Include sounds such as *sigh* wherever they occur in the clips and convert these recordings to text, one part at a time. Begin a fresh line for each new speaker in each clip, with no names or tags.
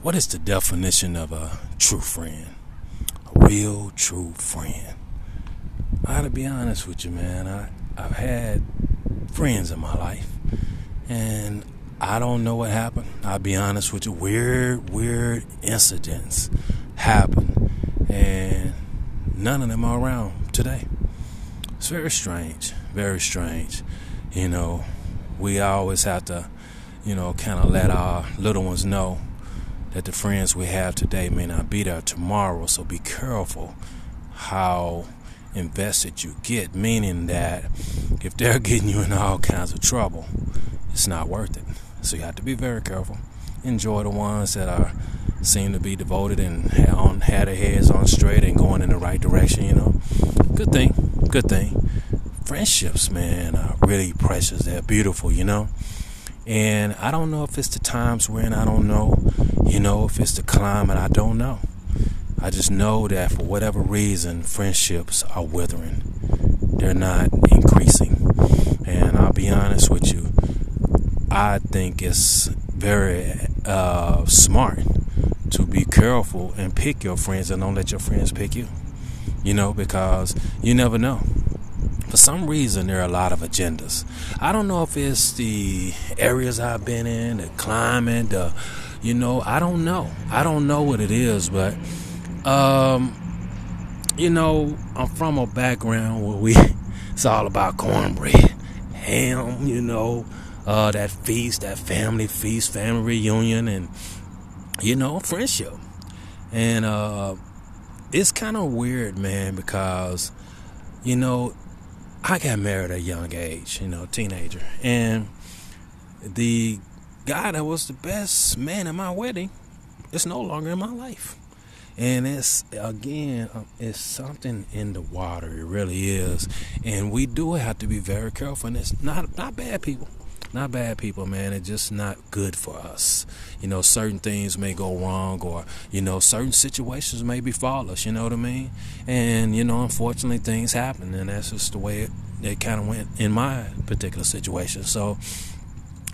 What is the definition of a true friend? A real true friend. I gotta be honest with you, man. I, I've had friends in my life, and I don't know what happened. I'll be honest with you. Weird, weird incidents happen, and none of them are around today. It's very strange, very strange. You know, we always have to, you know, kind of let our little ones know that the friends we have today may not be there tomorrow. So be careful how invested you get, meaning that if they're *laughs* getting you in all kinds of trouble, it's not worth it. So you have to be very careful. Enjoy the ones that are seem to be devoted and on had their heads on straight and going in the right direction. You know, good thing, good thing. Friendships, man, are really precious. They're beautiful. You know. And I don't know if it's the times we're in, I don't know, you know, if it's the climate, I don't know. I just know that for whatever reason, friendships are withering. They're not increasing. And I'll be honest with you, I think it's very uh, smart to be careful and pick your friends and don't let your friends pick you. You know, because you never know for some reason there are a lot of agendas. I don't know if it's the areas I've been in, the climate, the, you know, I don't know. I don't know what it is, but um, you know, I'm from a background where we *laughs* it's all about cornbread, ham, you know, uh, that feast, that family feast, family reunion, and you know, friendship. And uh, it's kind of weird, man, because you know, I got married at a young age, you know, teenager, and the guy that was the best man in my wedding is no longer in my life. And it's again, um, it's something in the water. It really is, and we do have to be very careful. And it's not not bad people not bad people, man. It's just not good for us. You know, certain things may go wrong, or you know, certain situations may befall us. You know what I mean? And you know, unfortunately, things happen, and that's just the way it, it kind of went in my particular situation. So.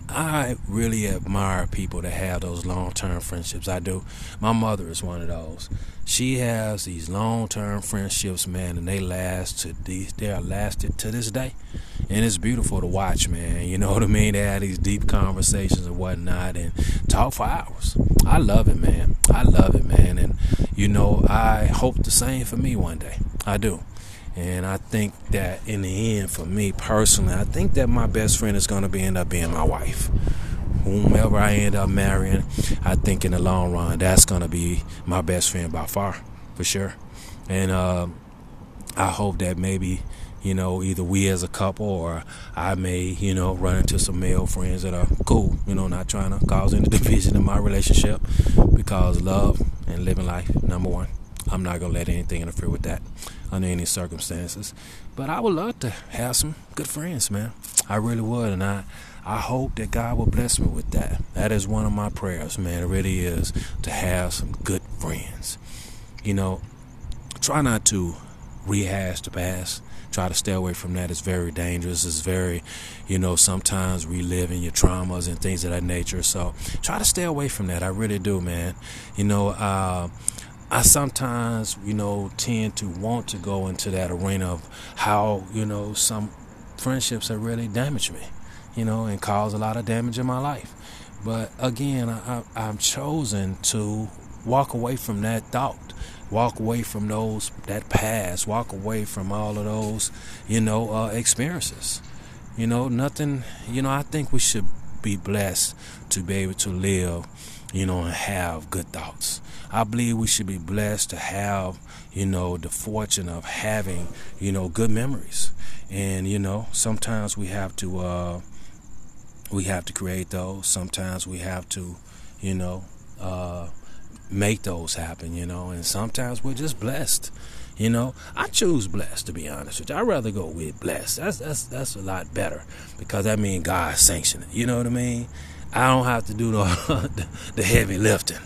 I really admire people that have those long term friendships. I do. My mother is one of those. She has these long term friendships, man, and they last to these they are lasted to this day and it's beautiful to watch, man. You know *laughs* what I mean? They have these deep conversations and whatnot, and talk for hours. I love it, man. I love it, man. And you know, I hope the same for me one day. I do. And I think that in the end, for me personally, I think that my best friend is going to be end up being my wife. Whomever I end up marrying, I think in the long run, that's going to be my best friend by far, for sure. And uh, I hope that maybe you know, either we as a couple or I may, you know, run into some male friends that are cool, you know, not trying to cause any *laughs* division in my relationship because love and living life, number one. I'm not going to let anything interfere with that under any circumstances. But I would love to have some good friends, man. I really would. And I, I hope that God will bless me with that. That is one of my prayers, man. It really is to have some good friends. You know, try not to rehash the past try to stay away from that. It's very dangerous. It's very, you know, sometimes reliving your traumas and things of that nature. So try to stay away from that. I really do, man. You know, uh, I sometimes, you know, tend to want to go into that arena of how, you know, some friendships have really damaged me, you know, and caused a lot of damage in my life. But again, I, I'm chosen to walk away from that thought walk away from those that past walk away from all of those you know uh, experiences you know nothing you know i think we should be blessed to be able to live you know and have good thoughts i believe we should be blessed to have you know the fortune of having you know good memories and you know sometimes we have to uh we have to create those sometimes we have to you know uh make those happen, you know. And sometimes we're just blessed, you know. I choose blessed to be honest with you. I'd rather go with blessed. That's that's that's a lot better because that means God sanctioned it. You know what I mean? I don't have to do the *laughs* the heavy lifting.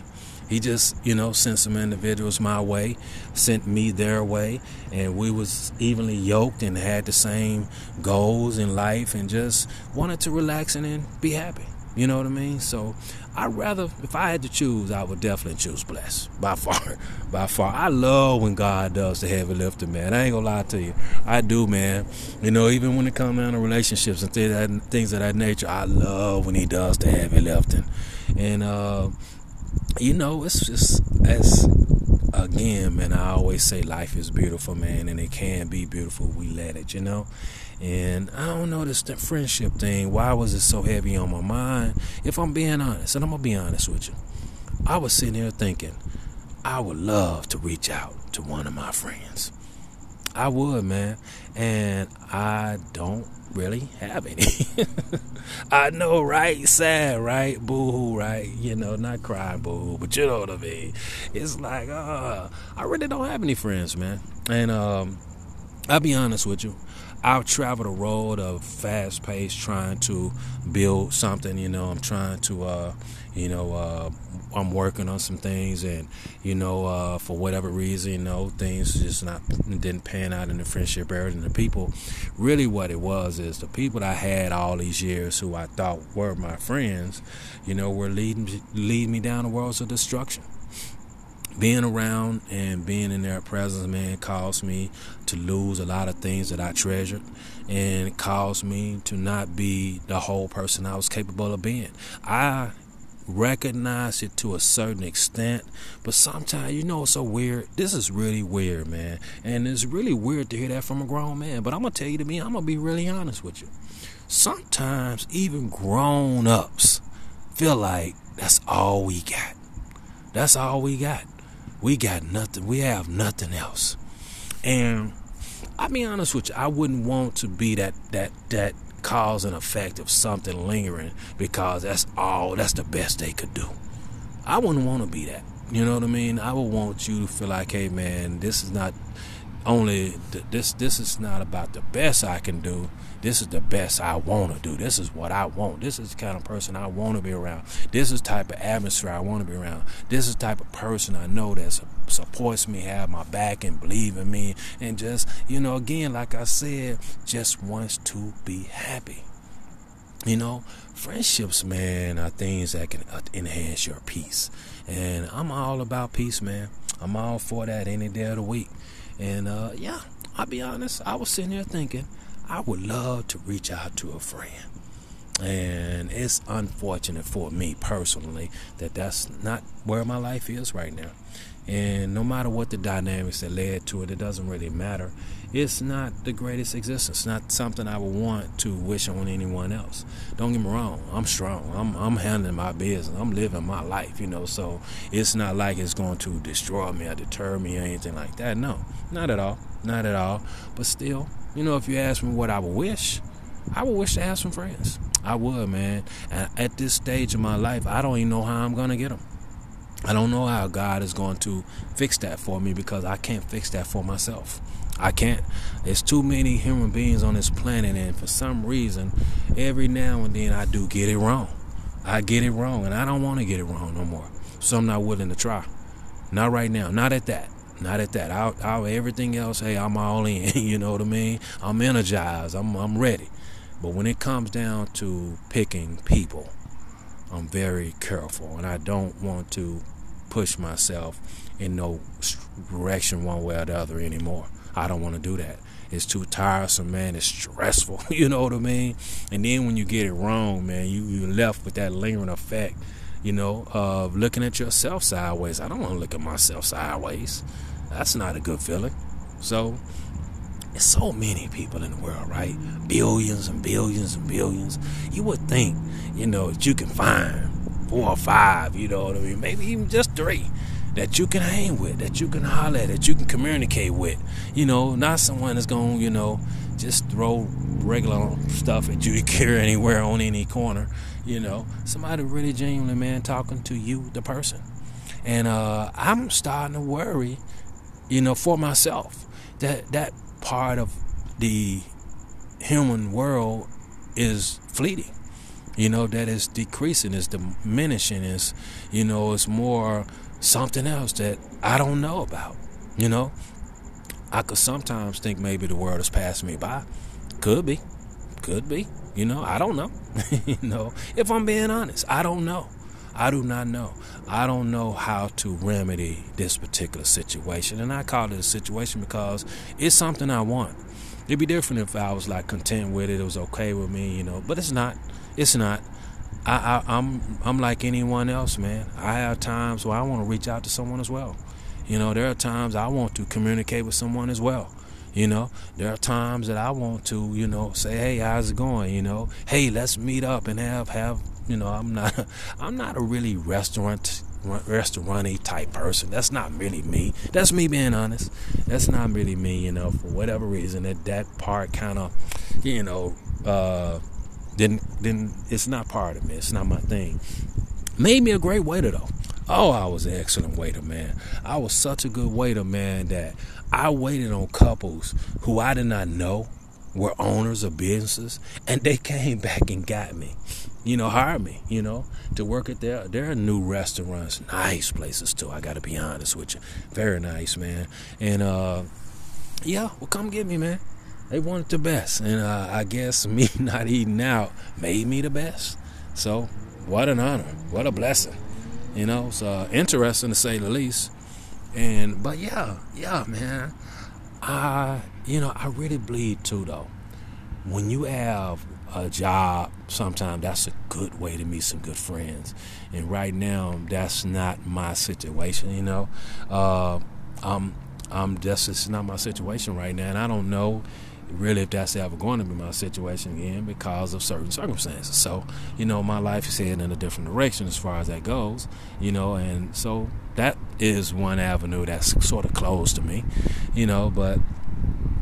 He just, you know, sent some individuals my way, sent me their way, and we was evenly yoked and had the same goals in life and just wanted to relax and then be happy You know what I mean? So I'd rather, if I had to choose, I would definitely choose bless. by far, *laughs* by far. I love when God does the heavy lifting, man. I ain't gonna lie to you, I do, man. You know, even when it comes down to relationships and things of that nature, I love when He does the heavy lifting. And uh, you know, it's just as again, man. I always say life is beautiful, man, and it can be beautiful. We let it, you know. And I don't know this friendship thing. Why was it so heavy on my mind? If I'm being honest, and I'm gonna be honest with you, I was sitting here thinking, I would love to reach out to one of my friends. I would, man. And I don't really have any. *laughs* I know, right? Sad, right? Boo hoo, right? You know, not crying boo but you know what I mean. It's like, uh, I really don't have any friends, man. And um, I'll be honest with you. I've traveled a road of fast pace trying to build something, you know, I'm trying to uh, you know, uh, I'm working on some things and, you know, uh, for whatever reason, you know, things just not didn't pan out in the friendship area and the people really what it was is the people I had all these years who I thought were my friends, you know, were leading lead me down the roads of destruction being around and being in their presence, man, caused me to lose a lot of things that I treasured and caused me to not be the whole person I was capable of being. I recognize it to a certain extent, but sometimes, you know, it's so weird. This is really weird, man. And it's really weird to hear that from a grown man. But I'm going to tell you to me, I'm going to be really honest with you. Sometimes, even grown ups feel like that's all we got. That's all we got we got nothing. We have nothing else. And I'll be honest with you, I wouldn't want to be that that that cause and effect of something lingering because that's all that's the best they could do. I wouldn't want to be that. You know what I mean? I would want you to feel like, hey man, this is not only this this is not about the best I can do. This is the best I want to do. This is what I want. This is the kind of person I want to be around. This is type of atmosphere I want to be around. This is type of person I know that supports me, have my back, and believe in me, and just you know, again, like I said, just wants to be happy. You know, friendships, man, are things that can uh, enhance your peace, and I'm all about peace, man. I'm all for that any day of the week. And uh, yeah, I'll be honest, I was sitting there thinking, I would love to reach out to a friend. And it's unfortunate for me personally that that's not where my life is right now. And no matter what the dynamics that led to it, it doesn't really matter. It's not the greatest existence. It's not something I would want to wish on anyone else. Don't get me wrong. I'm strong. I'm I'm handling my business. I'm living my life, you know. So it's not like it's going to destroy me or deter me or anything like that. No, not at all. Not at all. But still, you know, if you ask me what I would wish, I would wish to have some friends. I would, man. And at this stage of my life, I don't even know how I'm gonna get them. I don't know how God is going to fix that for me because I can't fix that for myself. I can't. There's too many human beings on this planet, and for some reason, every now and then I do get it wrong. I get it wrong, and I don't want to get it wrong no more. So I'm not willing to try. Not right now. Not at that. Not at that. I'll, I'll everything else. Hey, I'm all in. *laughs* you know what I mean? I'm energized. I'm I'm ready. But when it comes down to picking people, I'm very careful and I don't want to push myself in no direction one way or the other anymore. I don't want to do that. It's too tiresome, man. It's stressful. *laughs* You know what I mean? And then when you get it wrong, man, you you left with that lingering effect, you know, of looking at yourself sideways. I don't want to look at myself sideways. That's not a good feeling. So there's so many people in the world, right? Billions and billions and billions. You would think, you know, that you can find four or five, you know what I mean? Maybe even just three that you can hang with, that you can holler at, that you can communicate with. You know, not someone that's going, to you know, just throw regular stuff at you *laughs* carry anywhere on any corner. You know, somebody really genuinely, man, talking to you, the person. And uh, I'm starting to worry, you know, for myself that that part of the human world is fleeting. You know, that is decreasing, is diminishing, is, you know, it's more something else that I don't know about. You know, I could sometimes think maybe the world has passed me by. Could be. Could be. You know, I don't know. *laughs* you know, if I'm being honest, I don't know. I do not know. I don't know how to remedy this particular situation. And I call it a situation because it's something I want. It'd be different if I was like content with it, it was okay with me, you know. But it's not. It's not. I, I, I'm I'm like anyone else, man. I have times where I want to reach out to someone as well. You know, there are times I want to communicate with someone as well. You know, there are times that I want to, you know, say, "Hey, how's it going?" You know, "Hey, let's meet up and have have." You know, I'm not, *laughs* I'm not a really restaurant restauranty type person. That's not really me. That's me being honest. That's not really me. You know, for whatever reason, that that part kind of, you know, uh, didn't didn't. It's not part of me. It's not my thing. Made me a great waiter though. Oh, I was an excellent waiter, man. I was such a good waiter, man, that I waited on couples who I did not know were owners of businesses, and they *laughs* came back and got me. You know, hired me. You know, to work at their their new restaurants, nice places too. I got to be honest with you, very nice, man. And uh, yeah, well, come get me, man. They wanted the best, and uh, I guess *laughs* me not eating out made me the best. So, what an honor, what a blessing. You know, it's uh, interesting to say the least. And but yeah, yeah, man. I you know, I really bleed too though. When you have a job, sometimes that's a good way to meet some good friends. And right now, that's not my situation. You know, uh, I'm I'm that's just not my situation right now, and I don't know really if that's ever going to be my situation again because of certain circumstances. So, you know, my life is heading in a different direction as far as that goes, you know, and so that is one avenue that's sort of closed to me, you know, but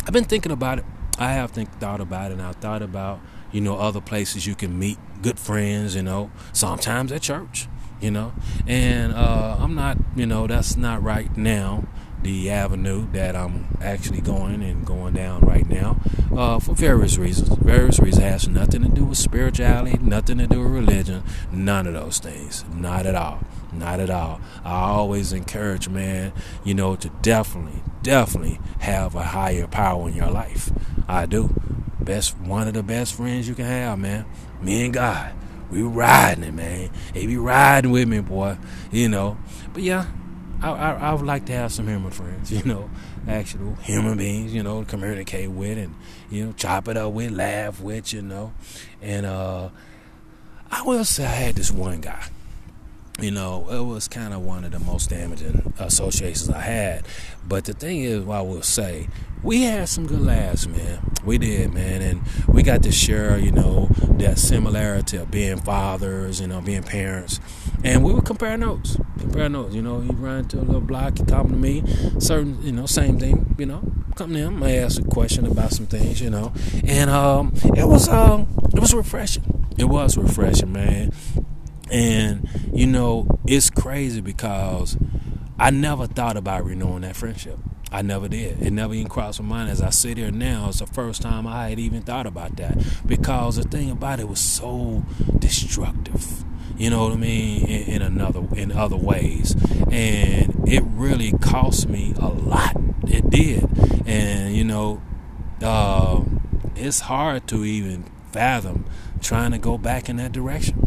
I've been thinking about it. I have think thought about it and I've thought about, you know, other places you can meet good friends, you know, sometimes at church, you know. And uh, I'm not, you know, that's not right now the avenue that I'm actually going and going down right now uh, for various reasons. Various reasons has nothing to do with spirituality, nothing to do with religion, none of those things. Not at all. Not at all. I always encourage, man, you know, to definitely, definitely have a higher power in your life. I do. Best one of the best friends you can have, man. Me and God. We riding it, man. They be riding with me, boy. You know. But yeah, I, I, I, would like to have some human friends, *laughs* you know, actual human beings, you know, to communicate with and, you know, chop it up with, laugh with, you know. And uh, I will say I had this one guy. You know, it was kind of one of the most damaging associations I had. But the thing is, I will say, we had some good laughs, man. We did, man, and we got to share, you know, that similarity of being fathers, you know, being parents, and we would compare notes, compare notes. You know, he ran to a little block, he come to me, certain, you know, same thing, you know, come to him, I ask a question about some things, you know, and um, it was um, it was refreshing. It was refreshing, man, and you know, it's crazy because I never thought about renewing that friendship. I never did. It never even crossed my mind. As I sit here now, it's the first time I had even thought about that because the thing about it was so destructive. You know what I mean? In, in another, in other ways, and it really cost me a lot. It did, and you know, uh, it's hard to even fathom trying to go back in that direction.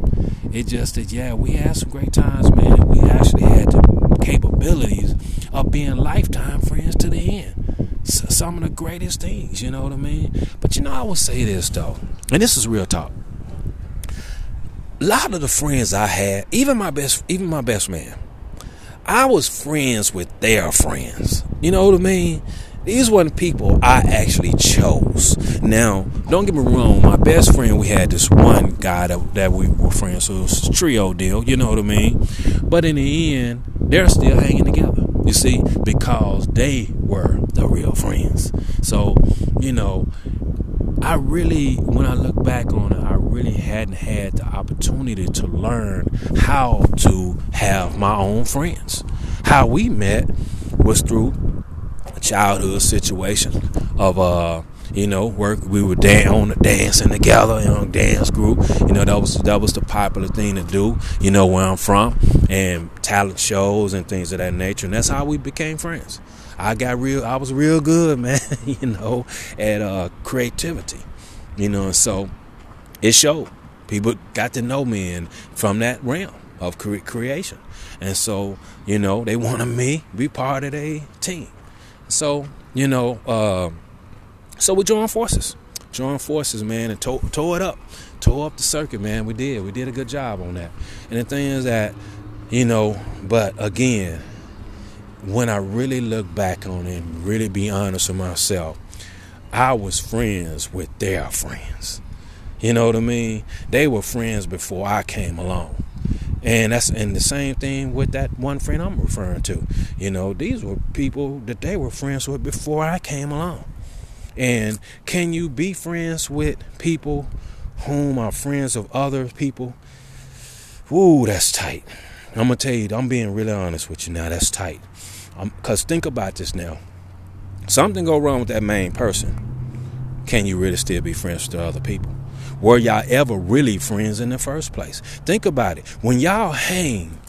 It just that, yeah, we had some great times, man. We actually had the capabilities of being lifetime friends to the end. some of the greatest things, you know what I mean? But you know, I will say this though, and this is real talk. A lot of the friends I had, even my best, even my best man, I was friends with their friends. You know what I mean? These weren't people I actually chose. Now, don't get me wrong, my best friend, we had this one guy that, that we were friends, so it was a trio deal, you know what I mean? But in the end, they're still hanging together, you see, because they were the real friends. So, you know, I really, when I look back on it, hadn't had the opportunity to learn how to have my own friends. How we met was through a childhood situation of uh you know work we were down dancing together you know dance group you know that was that was the popular thing to do you know where i'm from and talent shows and things of that nature and that's how we became friends i got real i was real good *laughs* man you know at uh creativity you know and so it showed. People got to know me and from that realm of cre- creation. And so, you know, they wanted me be part of their team. So, you know, uh, so we joined forces. Joined forces, man, and tore, tore it up. Tore up the circuit, man. We did. We did a good job on that. And the thing is that, you know, but again, when I really look back on it and really be honest with myself, I was friends with their friends. You know what I mean? They were friends before I came along. And that's and the same thing with that one friend I'm referring to. You know, these were people that they were friends with before I came along. And can you be friends with people whom are friends of other people? Ooh, that's tight. I'm gonna tell you, I'm being really honest with you now. That's tight. Um, because think about this now. Something go wrong with that main person. Can you really still be friends with other people? Were y'all ever really friends in the first place? Think about it. When y'all hang,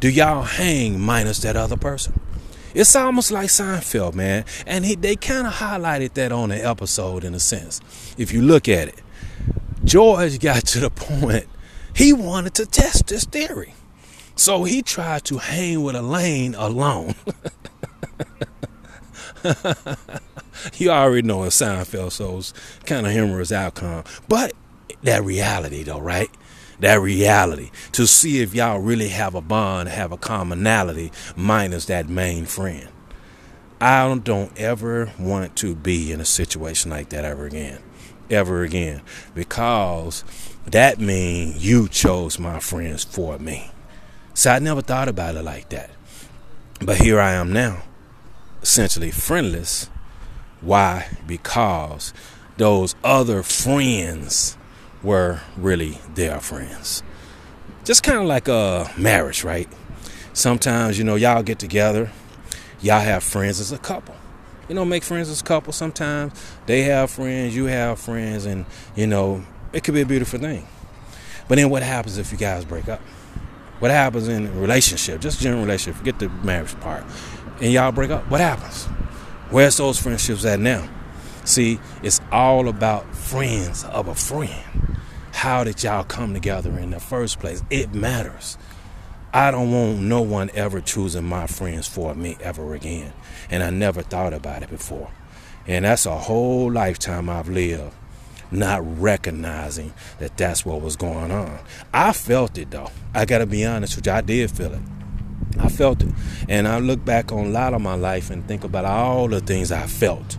do y'all hang minus that other person? It's almost like Seinfeld, man. And he, they kind of highlighted that on the episode in a sense. If you look at it, George *laughs* got to the point he wanted to test this theory. So he tried to hang with Elaine alone. *laughs* *laughs* you already know a Seinfeld, so it's kind of humorous outcome. But that reality, though, right? That reality to see if y'all really have a bond, have a commonality, minus that main friend. I don't ever want to be in a situation like that ever again, ever again, because that means you chose my friends for me. So I never thought about it like that. But here I am now, essentially friendless. Why? Because those other friends were really their friends. Just kind of like a marriage, right? Sometimes, you know, y'all get together, y'all have friends as a couple. You know, make friends as a couple. Sometimes they have friends, you have friends, and, you know, it could be a beautiful thing. But then what happens if you guys break up? What happens in a relationship, just general relationship, forget the marriage part, and y'all break up? What happens? Where's those friendships at now? See, it's all about friends of a friend. How did y'all come together in the first place? It matters. I don't want no one ever choosing my friends for me ever again. And I never thought about it before. And that's a whole lifetime I've lived not recognizing that that's what was going on. I felt it though. I got to be honest with you. I did feel it. I felt it. And I look back on a lot of my life and think about all the things I felt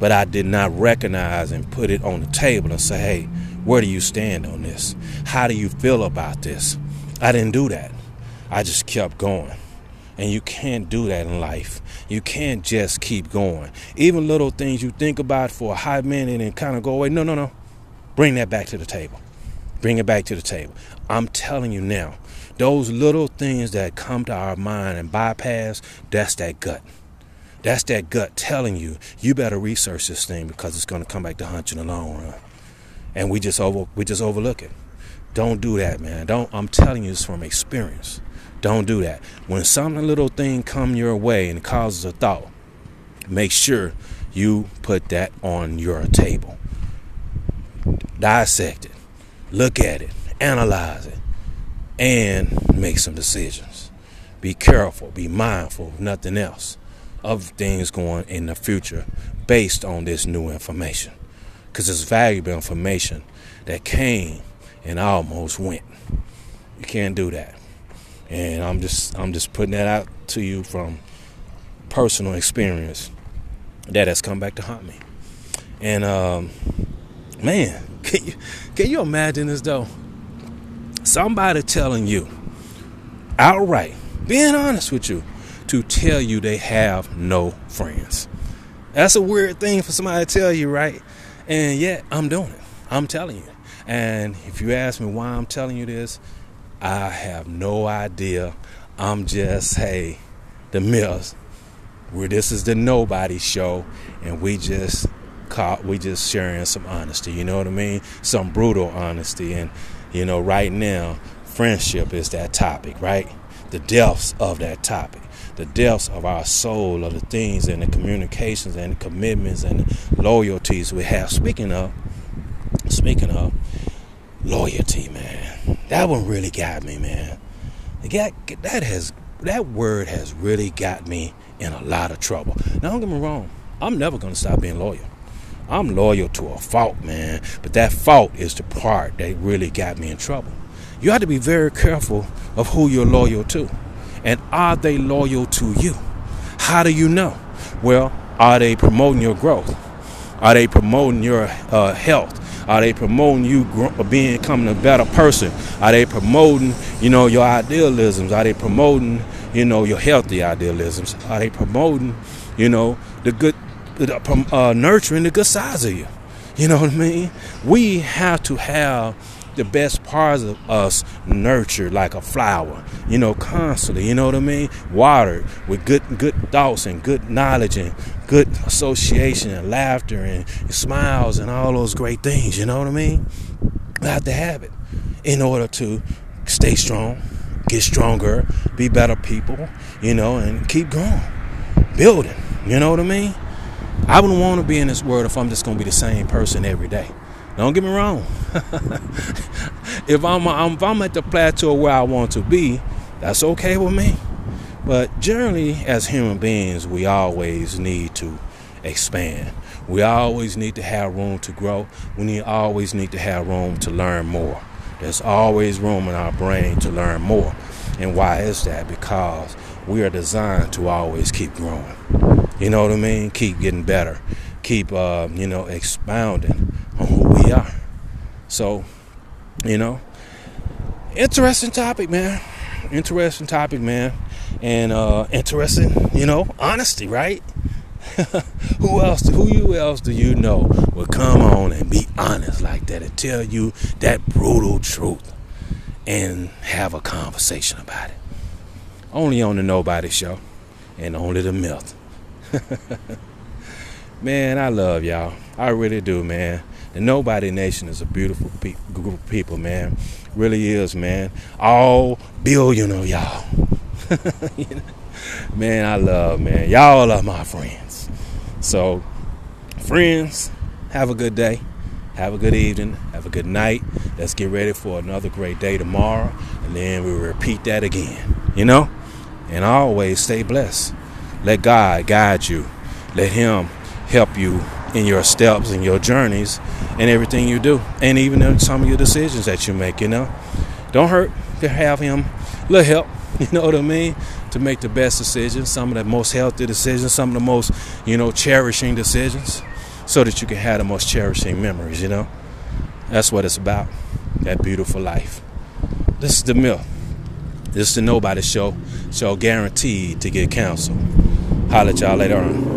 but I did not recognize and put it on the table and say, hey, where do you stand on this? How do you feel about this? I didn't do that. I just kept going. And you can't do that in life. You can't just keep going. Even little things you think about for a hot minute and kind of go away. No, no, no. Bring that back to the table. Bring it back to the table. I'm telling you now, those little things that come to our mind and bypass, that's that gut. That's that gut telling you you better research this thing because it's going to come back to haunt you in the long run. And we just over we just overlook it. Don't do that, man. Don't. I'm telling you this from experience. Don't do that. When some little thing come your way and causes a thought, make sure you put that on your table. Dissect it, look at it, analyze it, and make some decisions. Be careful, be mindful, nothing else of things going in the future based on this new information. Because it's valuable information that came and almost went. You can't do that. And I'm just I'm just putting that out to you from personal experience that has come back to haunt me. And um, man, *laughs* can you can you imagine this though? Somebody telling you outright, being honest with you, to tell you they have no friends. That's a weird thing for somebody to tell you, right? And yet, I'm doing it. I'm telling you. And if you ask me why I'm telling you this, I have no idea. I'm just, hey, the Mills. Where this is the nobody show, and we just caught, we just sharing some honesty. You know what I mean? Some brutal honesty. And you know, right now, friendship is that topic, right? The depths of that topic the depths of our soul, of the things and the communications and the commitments and the loyalties we have. Speaking of, speaking of, loyalty, man. That one really got me, man. Got, that has that word has really got me in a lot of trouble. Now don't get me wrong, I'm never gonna stop being loyal. I'm loyal to a fault, man. But that fault is the part that really got me in trouble. You have to be very careful of who you're loyal to. And are they loyal to you? How do you know? Well, are they promoting your growth? Are they promoting your uh, health? Are they promoting you being becoming a better person? Are they promoting, you know, your idealisms? Are they promoting, you know, your healthy idealisms? Are they promoting, you know, the good, uh, nurturing the good sides of you? You know what I mean? We have to have the best parts of us nurtured like a flower, you know, constantly, you know what I mean? Watered with good good thoughts and good knowledge and good association and laughter and, smiles and all those great things, you know what I mean? We have to have it in order to stay strong, get stronger, be better people, you know, and keep growing, building, you know what I mean? I wouldn't want to be in this world if I'm just going to be the same person every day. Don't get me wrong. *laughs* if I'm, I'm if I'm at the plateau where I want to be, that's okay with me. But generally, as human beings, we always need to expand. We always need to have room to grow. We need always need to have room to learn more. There's always room in our brain to learn more. And why is that? Because we are designed to always keep growing. You know what I mean? Keep getting better. Keep, uh, you know, expounding on who we are. So, you know, interesting topic, man. Interesting topic, man. And uh interesting, you know, honesty, right? *laughs* who else who you else do you know will come on and be honest like that and tell you that brutal truth and have a conversation about it? Only on the Nobody Show and only the myth. *laughs* man, I love y'all. I really do, man. The Nobody Nation is a beautiful pe- group of people, man. Really is, man. All billion of y'all. *laughs* man, I love, man. Y'all are my friends. So, friends, have a good day. Have a good evening. Have a good night. Let's get ready for another great day tomorrow. And then we repeat that again. You know? And always stay blessed. Let God guide you. Let Him help you in your steps and your journeys and everything you do, and even in some of your decisions that you make. You know, don't hurt to have him a little help. *laughs* You know what I mean? To make the best decisions, some of the most healthy decisions, some of the most you know cherishing decisions, so that you can have the most cherishing memories. You know, that's what it's about. That beautiful life. This is the mill. This is the Nobody Show. Show guaranteed to get counsel. Holla at y'all later on.